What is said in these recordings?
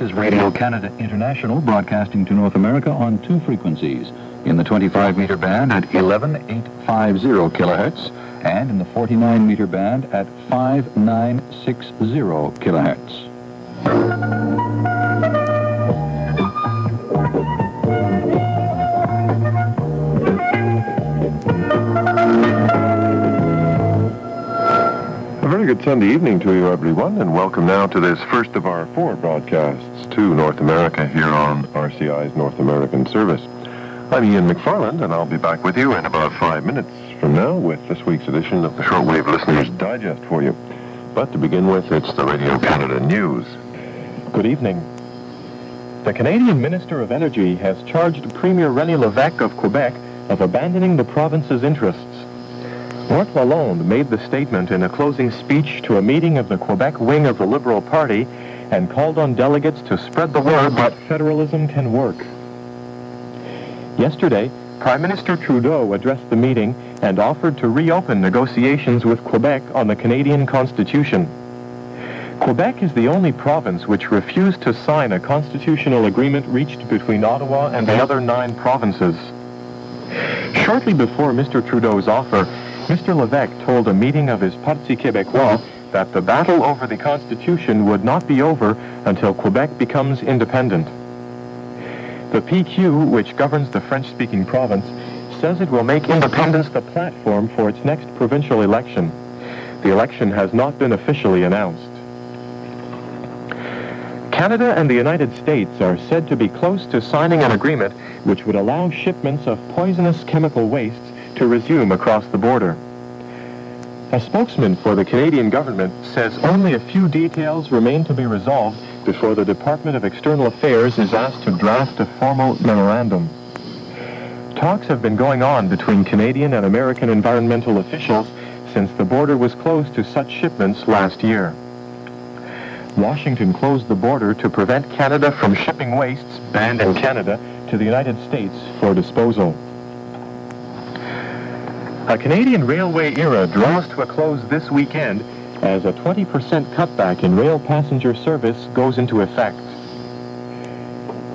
This is Radio Canada International broadcasting to North America on two frequencies. In the 25 meter band at 11850 kilohertz and in the 49 meter band at 5960 kilohertz. Sunday evening to you, everyone, and welcome now to this first of our four broadcasts to North America here on RCI's North American Service. I'm Ian McFarland, and I'll be back with you in about five minutes from now with this week's edition of the Shortwave Listeners Digest for you. But to begin with, it's the Radio Canada News. Good evening. The Canadian Minister of Energy has charged Premier René Lévesque of Quebec of abandoning the province's interests. Marc Lalonde made the statement in a closing speech to a meeting of the Quebec wing of the Liberal Party and called on delegates to spread the word that federalism can work. Yesterday, Prime Minister Trudeau addressed the meeting and offered to reopen negotiations with Quebec on the Canadian Constitution. Quebec is the only province which refused to sign a constitutional agreement reached between Ottawa and the other nine provinces. Shortly before Mr. Trudeau's offer, Mr. Lévesque told a meeting of his Parti Québécois that the battle over the Constitution would not be over until Quebec becomes independent. The PQ, which governs the French-speaking province, says it will make independence the platform for its next provincial election. The election has not been officially announced. Canada and the United States are said to be close to signing an agreement which would allow shipments of poisonous chemical wastes to resume across the border. A spokesman for the Canadian government says only a few details remain to be resolved before the Department of External Affairs is asked to draft a formal memorandum. Talks have been going on between Canadian and American environmental officials since the border was closed to such shipments last year. Washington closed the border to prevent Canada from shipping wastes banned in Canada to the United States for disposal. A Canadian railway era draws to a close this weekend as a 20% cutback in rail passenger service goes into effect.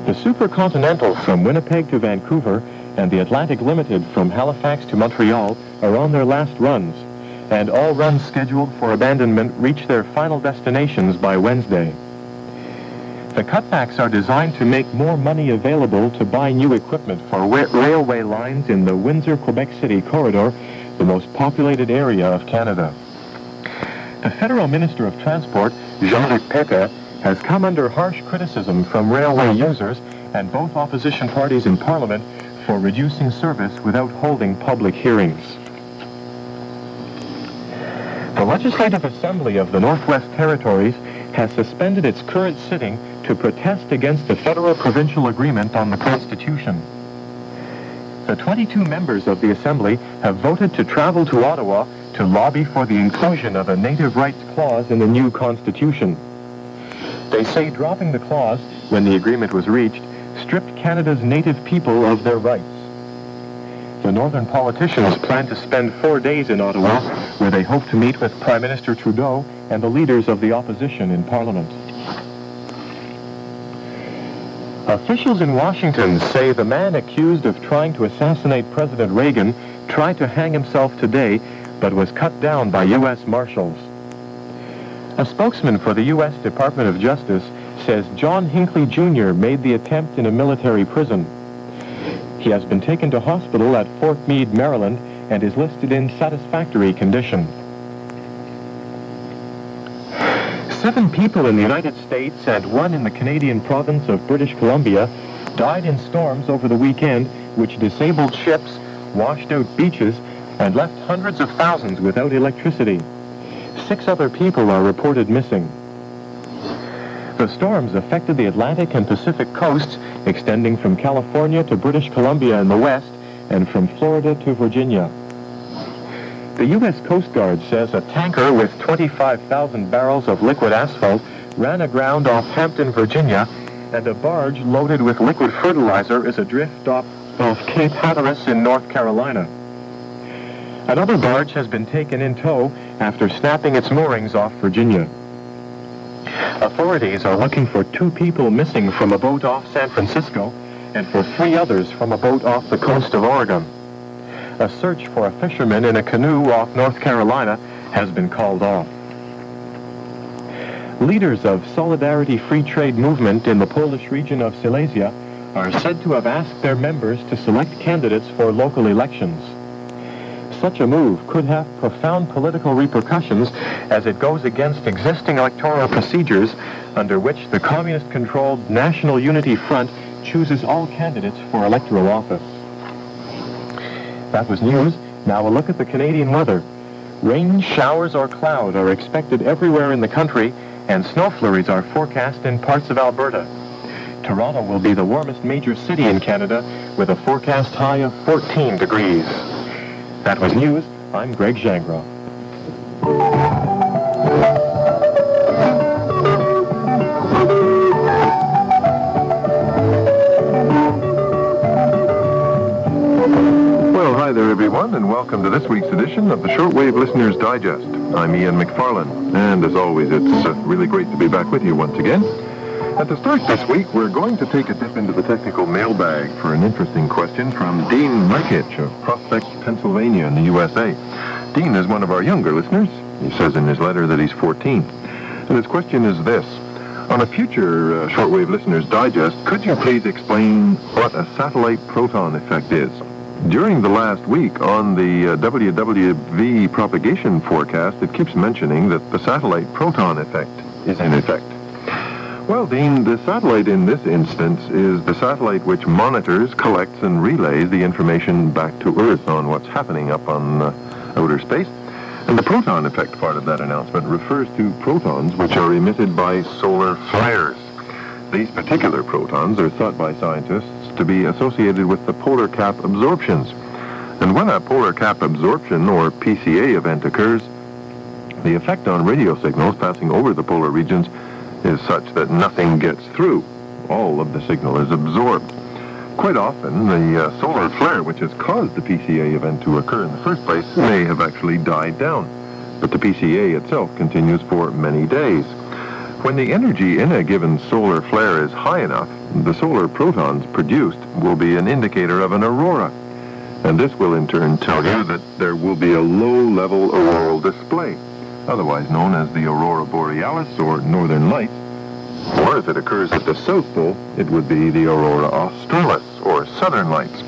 The Supercontinental from Winnipeg to Vancouver and the Atlantic Limited from Halifax to Montreal are on their last runs, and all runs scheduled for abandonment reach their final destinations by Wednesday. The cutbacks are designed to make more money available to buy new equipment for wa- railway lines in the Windsor-Quebec City corridor, the most populated area of Canada. The Federal Minister of Transport, Jean-Luc Pépin, has come under harsh criticism from railway users and both opposition parties in Parliament for reducing service without holding public hearings. The Legislative Assembly of the Northwest Territories has suspended its current sitting to protest against the federal-provincial agreement on the Constitution. The 22 members of the Assembly have voted to travel to Ottawa to lobby for the inclusion of a native rights clause in the new Constitution. They say dropping the clause, when the agreement was reached, stripped Canada's native people of their rights. The northern politicians plan to spend four days in Ottawa, where they hope to meet with Prime Minister Trudeau and the leaders of the opposition in Parliament. Officials in Washington say the man accused of trying to assassinate President Reagan tried to hang himself today, but was cut down by U.S. Marshals. A spokesman for the U.S. Department of Justice says John Hinckley Jr. made the attempt in a military prison. He has been taken to hospital at Fort Meade, Maryland, and is listed in satisfactory condition. Seven people in the United States and one in the Canadian province of British Columbia died in storms over the weekend which disabled ships, washed out beaches, and left hundreds of thousands without electricity. Six other people are reported missing. The storms affected the Atlantic and Pacific coasts, extending from California to British Columbia in the west and from Florida to Virginia. The U.S. Coast Guard says a tanker with 25,000 barrels of liquid asphalt ran aground off Hampton, Virginia, and a barge loaded with liquid fertilizer is adrift off, off Cape Hatteras in North Carolina. Another barge has been taken in tow after snapping its moorings off Virginia. Authorities are looking for two people missing from a boat off San Francisco and for three others from a boat off the coast of Oregon. A search for a fisherman in a canoe off North Carolina has been called off. Leaders of Solidarity Free Trade movement in the Polish region of Silesia are said to have asked their members to select candidates for local elections. Such a move could have profound political repercussions as it goes against existing electoral procedures under which the communist-controlled National Unity Front chooses all candidates for electoral office. That was news. Now a look at the Canadian weather. Rain, showers, or cloud are expected everywhere in the country, and snow flurries are forecast in parts of Alberta. Toronto will be the warmest major city in Canada with a forecast high of 14 degrees. That was news. I'm Greg Jangro. Welcome to this week's edition of the Shortwave Listeners Digest. I'm Ian McFarland, and as always, it's uh, really great to be back with you once again. At the start this week, we're going to take a dip into the technical mailbag for an interesting question from Dean Murkich of Prospect, Pennsylvania in the USA. Dean is one of our younger listeners. He says in his letter that he's 14. And his question is this. On a future uh, Shortwave Listeners Digest, could you please explain what a satellite proton effect is? During the last week on the uh, WWV propagation forecast, it keeps mentioning that the satellite proton effect is in effect. Well, Dean, the satellite in this instance is the satellite which monitors, collects, and relays the information back to Earth on what's happening up on uh, outer space. And the proton effect part of that announcement refers to protons which are emitted by solar flares. These particular protons are thought by scientists to be associated with the polar cap absorptions. And when a polar cap absorption or PCA event occurs, the effect on radio signals passing over the polar regions is such that nothing gets through. All of the signal is absorbed. Quite often, the uh, solar flare which has caused the PCA event to occur in the first place may have actually died down, but the PCA itself continues for many days. When the energy in a given solar flare is high enough, the solar protons produced will be an indicator of an aurora. And this will in turn tell you that there will be a low-level auroral display, otherwise known as the aurora borealis or northern lights, or if it occurs at the South Pole, it would be the aurora australis, or southern lights.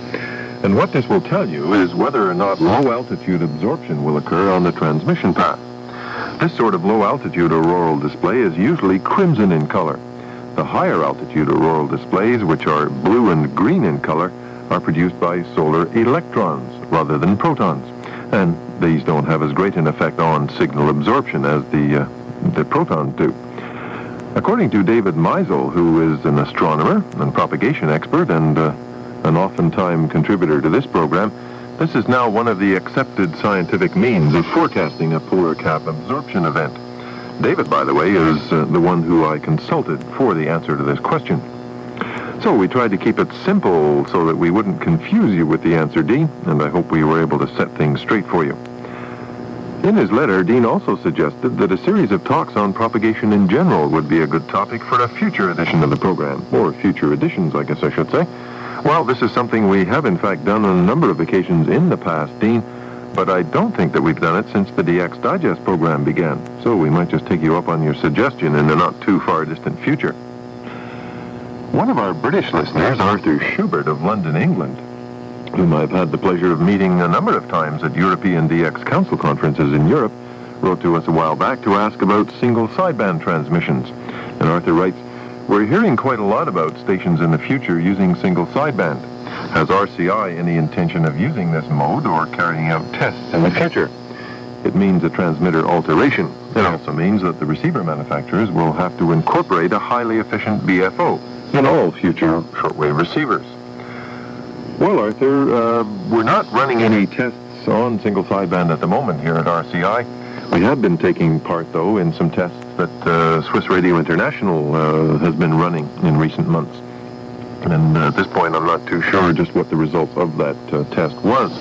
And what this will tell you is whether or not low-altitude absorption will occur on the transmission path. This sort of low-altitude auroral display is usually crimson in color. The higher altitude auroral displays, which are blue and green in color, are produced by solar electrons rather than protons. And these don't have as great an effect on signal absorption as the, uh, the protons do. According to David Meisel, who is an astronomer and propagation expert and uh, an oftentimes contributor to this program, this is now one of the accepted scientific means of forecasting a polar cap absorption event. David, by the way, is uh, the one who I consulted for the answer to this question. So we tried to keep it simple so that we wouldn't confuse you with the answer, Dean, and I hope we were able to set things straight for you. In his letter, Dean also suggested that a series of talks on propagation in general would be a good topic for a future edition of the program, or future editions, I guess I should say. Well, this is something we have in fact done on a number of occasions in the past, Dean, but I don't think that we've done it since the DX Digest program began, so we might just take you up on your suggestion in the not too far distant future. One of our British listeners, Arthur Schubert of London, England, whom I've had the pleasure of meeting a number of times at European DX Council conferences in Europe, wrote to us a while back to ask about single sideband transmissions. And Arthur writes, We're hearing quite a lot about stations in the future using single sideband. Has RCI any intention of using this mode or carrying out tests in the future? It means a transmitter alteration. It also means that the receiver manufacturers will have to incorporate a highly efficient BFO in all future shortwave receivers. Well, Arthur, uh, we're not running any tests on single sideband at the moment here at RCI. We have been taking part, though, in some tests that uh, Swiss Radio International uh, has been running in recent months. And uh, at this point, I'm not too sure just what the results of that uh, test was.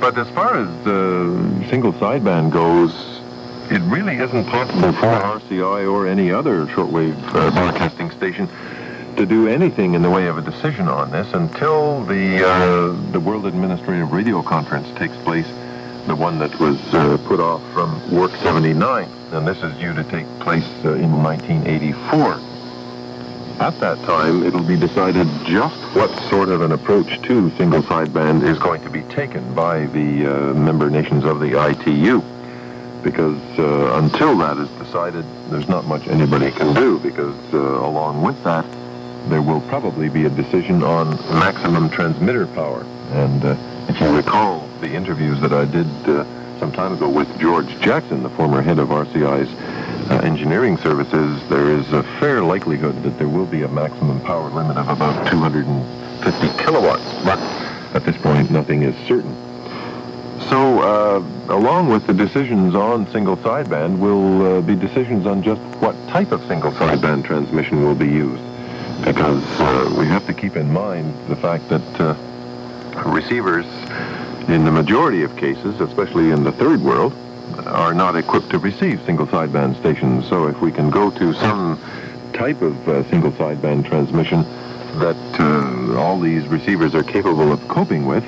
But as far as uh, single sideband goes, it really isn't possible for RCI or any other shortwave uh, broadcasting station to do anything in the way of a decision on this until the uh, the World Administrative Radio Conference takes place, the one that was uh, put off from WARC 79, and this is due to take place uh, in 1984. At that time, it'll be decided just what sort of an approach to single sideband is going to be taken by the uh, member nations of the ITU. Because uh, until that is decided, there's not much anybody can do, because uh, along with that, there will probably be a decision on maximum transmitter power. And uh, if you recall the interviews that I did uh, some time ago with George Jackson, the former head of RCI's uh, engineering services, there is a fair likelihood that there will be a maximum power limit of about 250 kilowatts. But at this point, nothing is certain. So, uh, along with the decisions on single sideband will uh, be decisions on just what type of single sideband transmission will be used. Because uh, we have to keep in mind the fact that uh, receivers, in the majority of cases, especially in the third world, are not equipped to receive single sideband stations. So if we can go to some type of uh, single sideband transmission that uh, all these receivers are capable of coping with,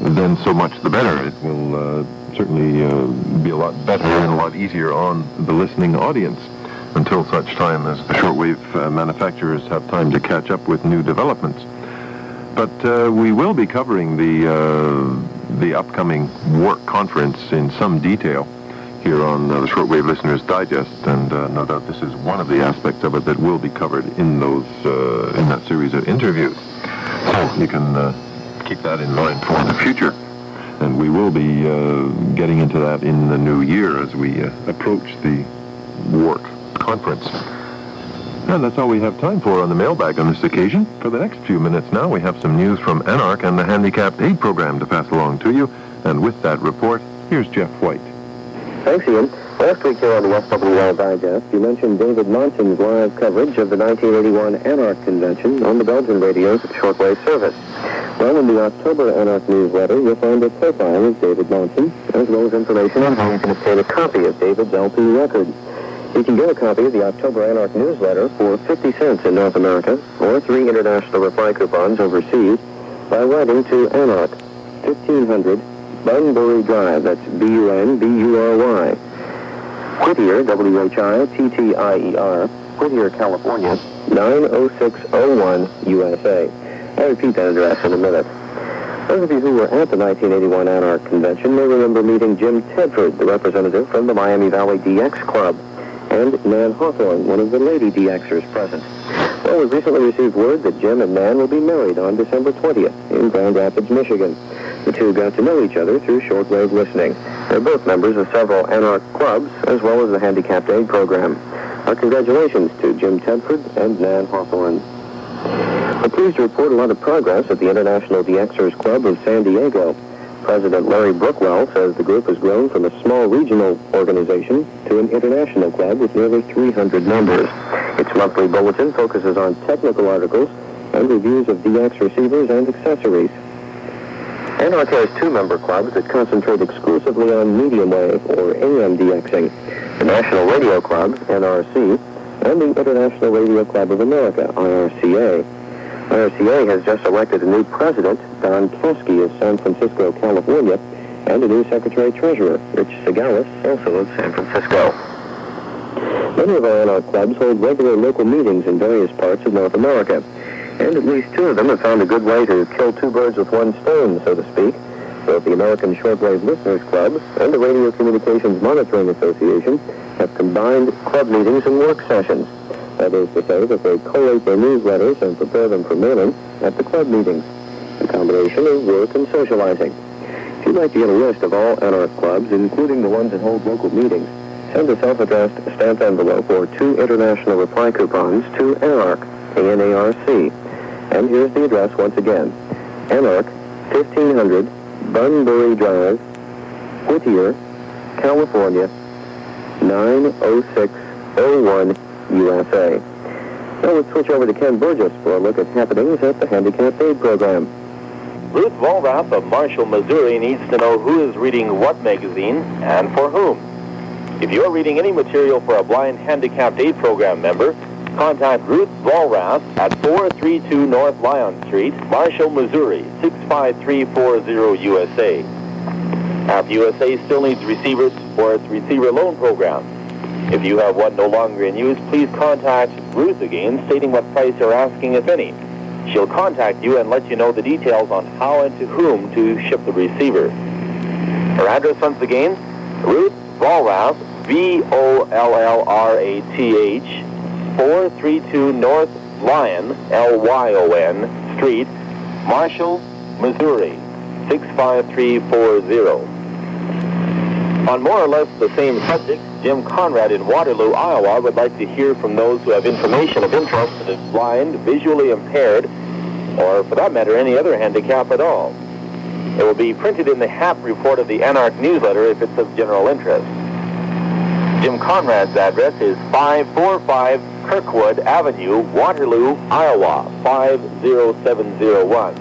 then so much the better. It will uh, certainly uh, be a lot better and a lot easier on the listening audience until such time as the shortwave uh, manufacturers have time to catch up with new developments. But uh, we will be covering the uh, the upcoming WARC conference in some detail here on uh, the Shortwave Listeners Digest, and uh, no doubt this is one of the aspects of it that will be covered in those uh, in that series of interviews. So you can uh, keep that in mind for the future, and we will be uh, getting into that in the new year as we uh, approach the WARC conference. And that's all we have time for on the mailbag on this occasion. For the next few minutes now, we have some news from ANARC and the Handicapped Aid Program to pass along to you. And with that report, here's Jeff White. Thanks, Ian. Last week here on the SWL Digest, you mentioned David Monson's live coverage of the 1981 ANARC Convention on the Belgian radio's shortwave service. Well, in the October ANARC newsletter, you'll find a profile of David Monson, as well as information on how you can obtain a copy of David's LP record. You can get a copy of the October ANARC newsletter for 50 cents in North America, or three international reply coupons overseas, by writing to ANARC, 1500 Bunbury Drive. That's B-U-N-B-U-R-Y. Whittier, W-H-I-T-T-I-E-R, Whittier, California, 90601 USA. I'll repeat that address in a minute. Those of you who were at the 1981 ANARC Convention may remember meeting Jim Tedford, the representative from the Miami Valley DX Club, and Nan Hawthorne, one of the lady DXers present. Well, we've recently received word that Jim and Nan will be married on December 20th in Grand Rapids, Michigan. The two got to know each other through shortwave listening. They're both members of several ANARC clubs, as well as the Handicapped Aid Program. Our congratulations to Jim Tedford and Nan Hawthorne. We're pleased to report a lot of progress at the International DXers Club of San Diego. President Larry Brookwell says the group has grown from a small regional organization to an international club with nearly 300 members. Its monthly bulletin focuses on technical articles and reviews of DX receivers and accessories. ANARC has two member clubs that concentrate exclusively on medium wave or AM DXing. The National Radio Club, NRC, and the International Radio Club of America, IRCA. IRCA has just elected a new president, Don Caskey of San Francisco, California, and a new secretary-treasurer, Rich Segalis, also of San Francisco. Many of our ANARC clubs hold regular local meetings in various parts of North America, and at least two of them have found a good way to kill two birds with one stone, so to speak. Both the American Shortwave Listeners Club and the Radio Communications Monitoring Association have combined club meetings and work sessions. That is to say that they collate their newsletters and prepare them for mailing at the club meetings. A combination of work and socializing. If you'd like to get a list of all ANARC clubs, including the ones that hold local meetings, send a self-addressed stamped envelope or two international reply coupons to ANARC, A-N-A-R-C. And here's the address once again. ANARC, 1500 Bunbury Drive, Whittier, California, 90601 USA. Now let's switch over to Ken Burgess for a look at happenings at the Handicapped Aid Program. Ruth Vollrath of Marshall, Missouri needs to know who is reading what magazine and for whom. If you're reading any material for a blind handicapped aid program member, contact Ruth Vollrath at 432 North Lyon Street, Marshall, Missouri, 65340 USA. HAP USA still needs receivers for its receiver loan program. If you have one no longer in use, please contact Ruth again, stating what price you're asking, if any. She'll contact you and let you know the details on how and to whom to ship the receiver. Her address once again, Ruth Vollrath, V-O-L-L-R-A-T-H, 432 North Lyon, L-Y-O-N, Street, Marshall, Missouri, 65340. On more or less the same subject, Jim Conrad in Waterloo, Iowa would like to hear from those who have information of interest that is blind, visually impaired, or for that matter, any other handicap at all. It will be printed in the HAP report of the ANARC newsletter if it's of general interest. Jim Conrad's address is 545 Kirkwood Avenue, Waterloo, Iowa, 50701.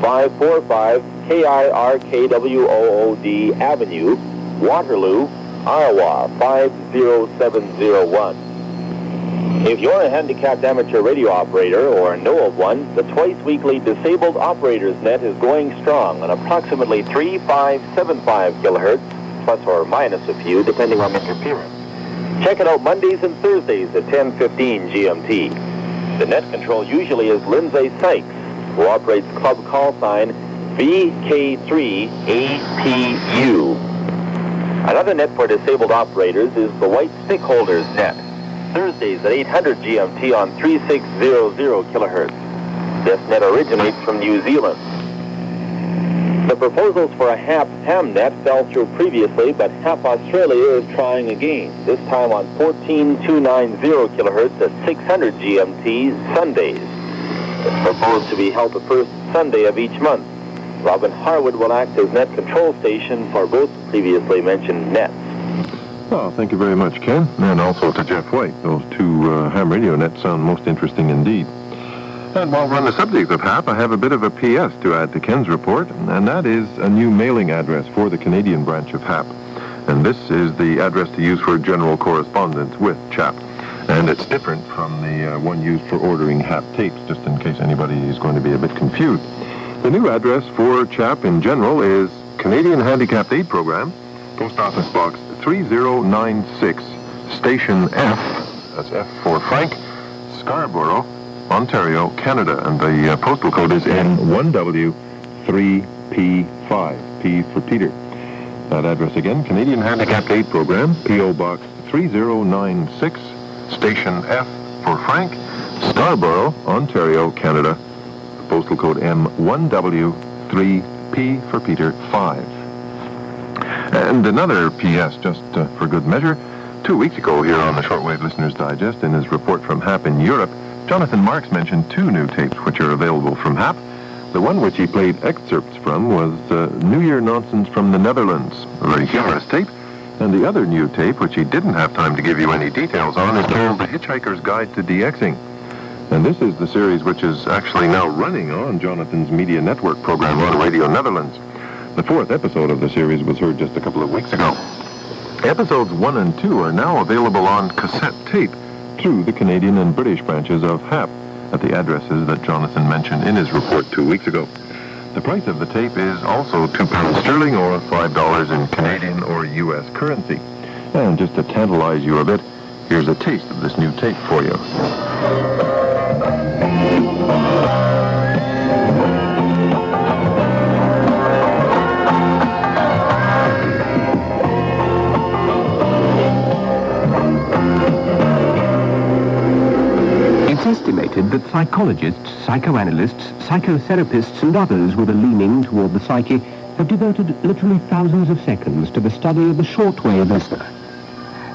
545 K-I-R-K-W-O-O-D Avenue, Waterloo, Iowa, 50701. If you're a handicapped amateur radio operator or know of one, the twice weekly Disabled Operators Net is going strong on approximately 3575 kilohertz, plus or minus a few, depending on interference. Check it out Mondays and Thursdays at 1015 GMT. The net control usually is Lindsay Sykes, who operates club call sign VK3APU. Another net for disabled operators is the White Stickholders net, Thursdays at 800 GMT on 3600 kilohertz. This net originates from New Zealand. The proposals for a HAP HAMNet fell through previously, but HAP Australia is trying again, this time on 14290 kilohertz at 600 GMT Sundays. It's proposed to be held the first Sunday of each month. Robin Harwood will act as net control station for both previously mentioned nets. Well, thank you very much, Ken, and also to Jeff White. Those two uh, ham radio nets sound most interesting indeed. And while we're on the subject of HAP, I have a bit of a PS to add to Ken's report, and that is a new mailing address for the Canadian branch of HAP. And this is the address to use for general correspondence with CHAP. And it's different from the uh, one used for ordering HAP tapes, just in case anybody is going to be a bit confused. The new address for CHAP in general is Canadian Handicapped Aid Program, Post Office Box 3096, Station F, that's F for Frank, Scarborough, Ontario, Canada, and the uh, postal code is N1W3P5, P for Peter. That address again, Canadian Handicapped Aid Program, P.O. Box 3096, Station F for Frank, Scarborough, Ontario, Canada, postal code M1W3P for Peter 5. And another PS, just uh, for good measure, two weeks ago here on the Shortwave Listeners Digest, in his report from HAP in Europe, Jonathan Marks mentioned two new tapes which are available from HAP. The one which he played excerpts from was uh, New Year Nonsense from the Netherlands, a very humorous tape. And the other new tape, which he didn't have time to give you any details on, is called The Hitchhiker's Guide to DXing. And this is the series which is actually now running on Jonathan's Media Network program on Radio Netherlands. The fourth episode of the series was heard just a couple of weeks ago. Episodes one and two are now available on cassette tape through the Canadian and British branches of HAP at the addresses that Jonathan mentioned in his report two weeks ago. The price of the tape is also £2 sterling or $5 in Canadian or U.S. currency. And just to tantalize you a bit, here's a taste of this new tape for you. It's estimated that psychologists, psychoanalysts, psychotherapists, and others with a leaning toward the psyche have devoted literally thousands of seconds to the study of the shortwave listener.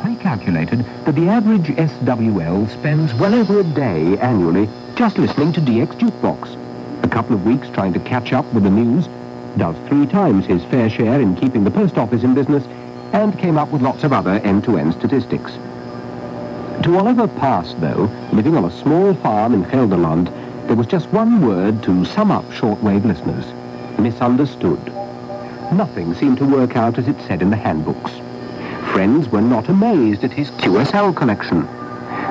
They calculated that the average SWL spends well over a day annually just listening to DX Jukebox. A couple of weeks trying to catch up with the news, does three times his fair share in keeping the post office in business, and came up with lots of other end-to-end statistics. To Oliver Pass, though, living on a small farm in Gelderland, there was just one word to sum up shortwave listeners. Misunderstood. Nothing seemed to work out as it said in the handbooks. friends were not amazed at his QSL collection.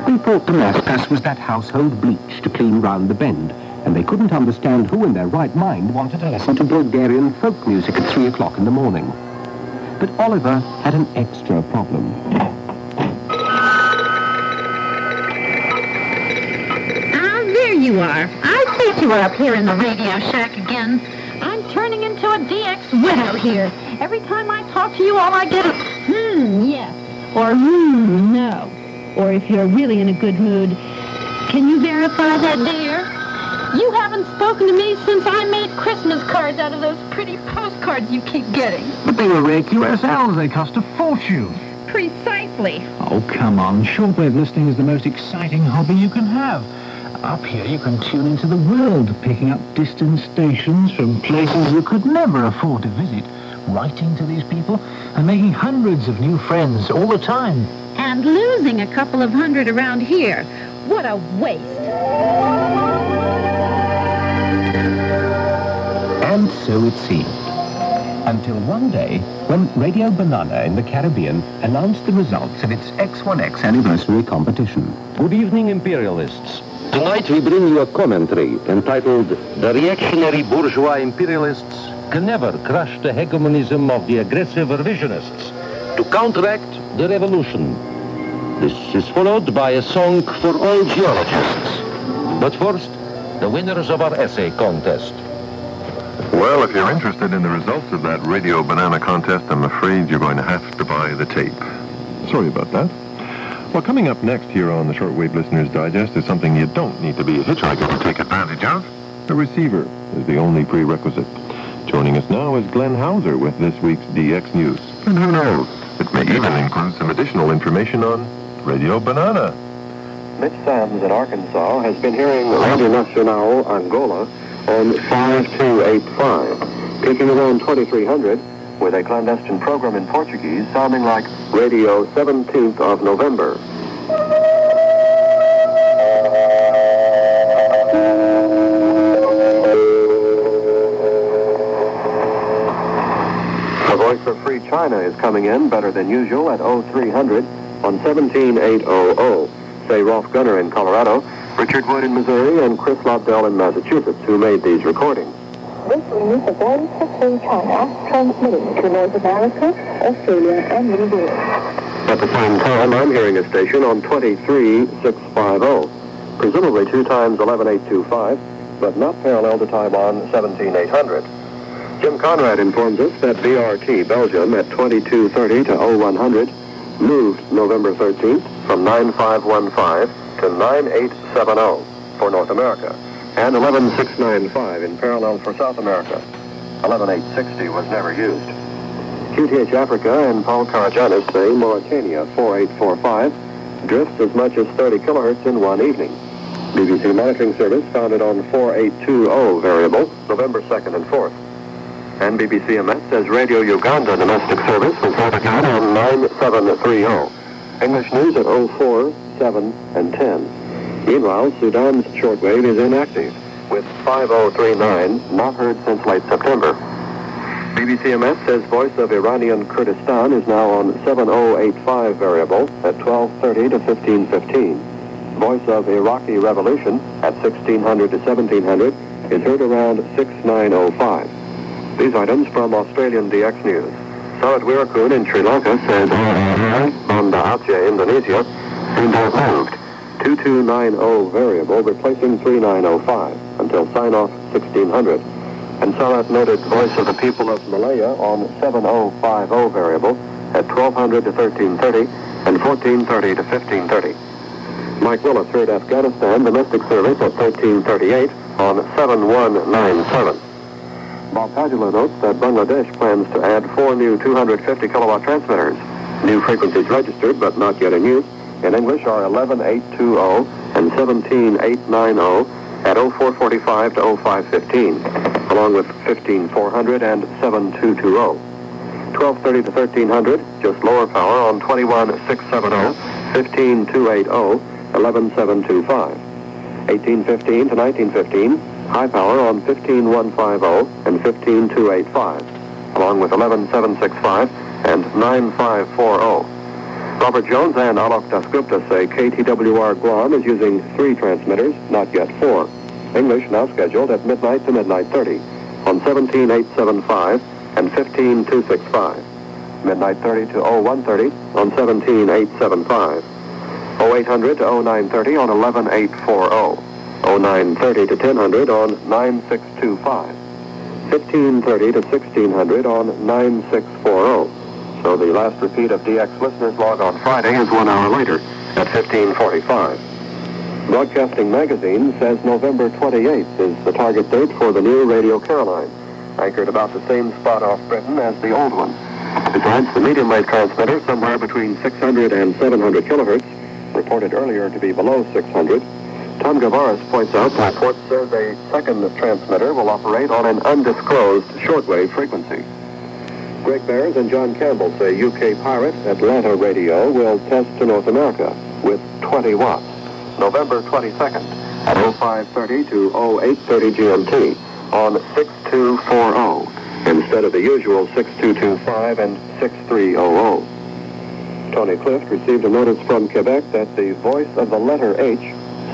They thought Damascus was that household bleach to clean round the bend, and they couldn't understand who in their right mind wanted to listen to Bulgarian folk music at three o'clock in the morning. But Oliver had an extra problem. You are. I thought you were up here in the Radio Shack again. I'm turning into a DX widow here. Every time I talk to you, all I get is, hmm, yes, or hmm, no. Or if you're really in a good mood, can you verify that, dear? You haven't spoken to me since I made Christmas cards out of those pretty postcards you keep getting. But they were rare QSLs. They cost a fortune. Precisely. Oh, come on. Shortwave listening is the most exciting hobby you can have. Up here, you can tune into the world, picking up distant stations from places you could never afford to visit, writing to these people, and making hundreds of new friends all the time. And losing a couple of hundred around here. What a waste. And so it seemed. Until one day, when Radio Banana in the Caribbean announced the results of its X1X anniversary competition. Good evening, imperialists. Tonight we bring you a commentary entitled The Reactionary Bourgeois Imperialists Can Never Crush the Hegemonism of the Aggressive Revisionists to Counteract the Revolution. This is followed by a song for all geologists. But first, the winners of our essay contest. Well, if you're interested in the results of that Radio Banana contest, I'm afraid you're going to have to buy the tape. Sorry about that. Well, coming up next here on the Shortwave Listeners Digest is something you don't need to be a hitchhiker to take advantage of. A receiver is the only prerequisite. Joining us now is Glenn Hauser with this week's DX News. And who knows, it may even include some additional information on Radio Banana. Mitch Sams in Arkansas has been hearing Radio Nacional Angola on 5285, peaking around 2300 with a clandestine program in Portuguese sounding like Radio 17th of November. The voice of Free China is coming in better than usual at 0300 on 17800. Say Rolf Gunner in Colorado, Richard Wood in Missouri, and Chris Lobdell in Massachusetts, who made these recordings. This is the voice of Free China, transmitting to North America, Australia, and New Zealand. At the same time, I'm hearing a station on 23650, presumably two times 11825, but not parallel to Taiwan 17800. Jim Conrad informs us that BRT Belgium at 2230 to 0100 moved November 13th from 9515 to 9870 for North America and 11695 in parallel for South America. 11860 was never used. QTH Africa and Paul Karajanis say Mauritania 4845 drifts as much as 30 kilohertz in one evening. BBC monitoring service founded on 4820 variable November 2nd and 4th. And says Radio Uganda domestic service was notified on 9730. English news at 04, 7, and 10. Meanwhile, Sudan's shortwave is inactive, with 5039 not heard since late September. BBC MS says voice of Iranian Kurdistan is now on 7085 variable at 1230 to 1515. Voice of Iraqi Revolution at 1600 to 1700 is heard around 6905. These items from Australian DX News. Sarat Wirakun in Sri Lanka says Banda Aceh, Indonesia, seemed moved. 2290 variable replacing 3905 until sign-off 1600. And Sarat noted voice of the people of Malaya on 7050 variable at 1200 to 1330 and 1430 to 1530. Mike Willis heard Afghanistan domestic service at 1338 on 7197. Bob notes that Bangladesh plans to add four new 250 kilowatt transmitters. New frequencies registered but not yet in use in English are 11820 and 17890 at 0445 to 0515, along with 15400 and 7220. 1230 to 1300, just lower power on 21670, 15280, 11725. 1815 to 1915, high power on 15150 and 15285, along with 11765, and 9540. Robert Jones and Alok Dasgupta say KTWR Guam is using three transmitters, not yet four. English now scheduled at midnight to midnight 30 on 17875 and 15265. Midnight 30 to 0130 on 17875. 0800 to 0930 on 11840. 0930 to 1000 on 9625. 1530 to 1600 on 9640. So the last repeat of DX listeners log on Friday is one hour later at 1545. Broadcasting Magazine says November 28th is the target date for the new Radio Caroline, anchored about the same spot off Britain as the old one. Besides the medium wave transmitter, somewhere between 600 and 700 kilohertz, reported earlier to be below 600, Tom Gavaris points out that reports says a second transmitter will operate on an undisclosed shortwave frequency. Greg Bears and John Campbell say UK Pirate Atlanta Radio will test to North America with 20 watts. November 22nd at 0530 to 0830 GMT on 6240 instead of the usual 6225 and 6300. Tony Clift received a notice from Quebec that the voice of the letter H,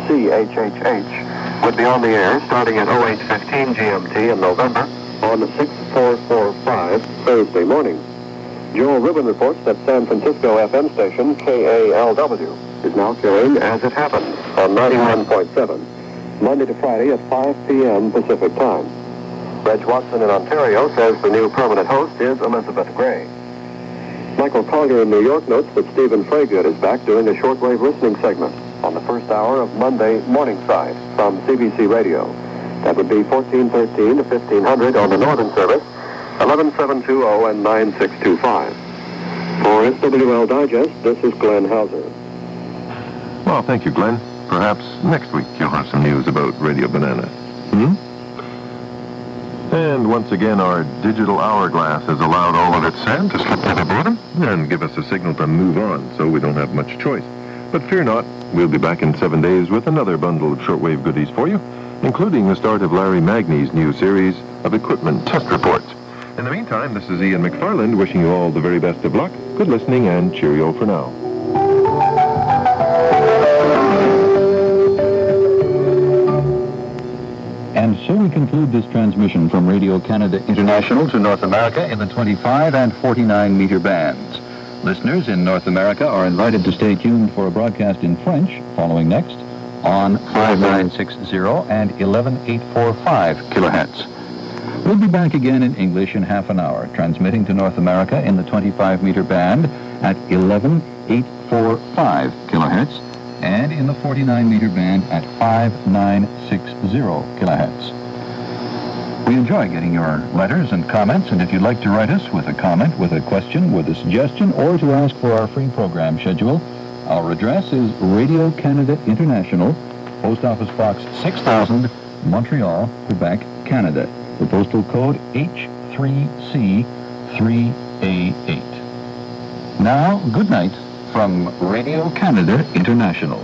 C-H-H-H, would be on the air starting at 0815 GMT in November on 6445 Thursday morning. Joel Rubin reports that San Francisco FM station KALW is now carrying As It Happens on 91.7, Monday to Friday at 5 p.m. Pacific Time. Reg Watson in Ontario says the new permanent host is Elizabeth Gray. Michael Collier in New York notes that Stephen Freygood is back doing a shortwave listening segment on the first hour of Monday Morningside from CBC Radio. That would be 1413 to 1500 on the northern service, 11720 and 9625. For SWL Digest, this is Glenn Hauser. Well, thank you, Glenn. Perhaps next week you'll have some news about Radio Banana. Hmm? And once again, our digital hourglass has allowed all of its sand to slip to the bottom and give us a signal to move on, so we don't have much choice. But fear not, we'll be back in seven days with another bundle of shortwave goodies for you, including the start of Larry Magne's new series of equipment test reports. In the meantime, this is Ian McFarland wishing you all the very best of luck, good listening, and cheerio for now. And so we conclude this transmission from Radio Canada International to North America in the 25 and 49 meter bands. Listeners in North America are invited to stay tuned for a broadcast in French following next on 5960 and 11845 kilohertz. We'll be back again in English in half an hour, transmitting to North America in the 25 meter band at 11845 kilohertz and in the 49 meter band at 5960 kilohertz. We enjoy getting your letters and comments, and if you'd like to write us with a comment, with a question, with a suggestion, or to ask for our free program schedule, our address is Radio Canada International, Post Office Box 6000, Montreal, Quebec, Canada. The postal code H3C3A8. Now, good night from Radio Canada International.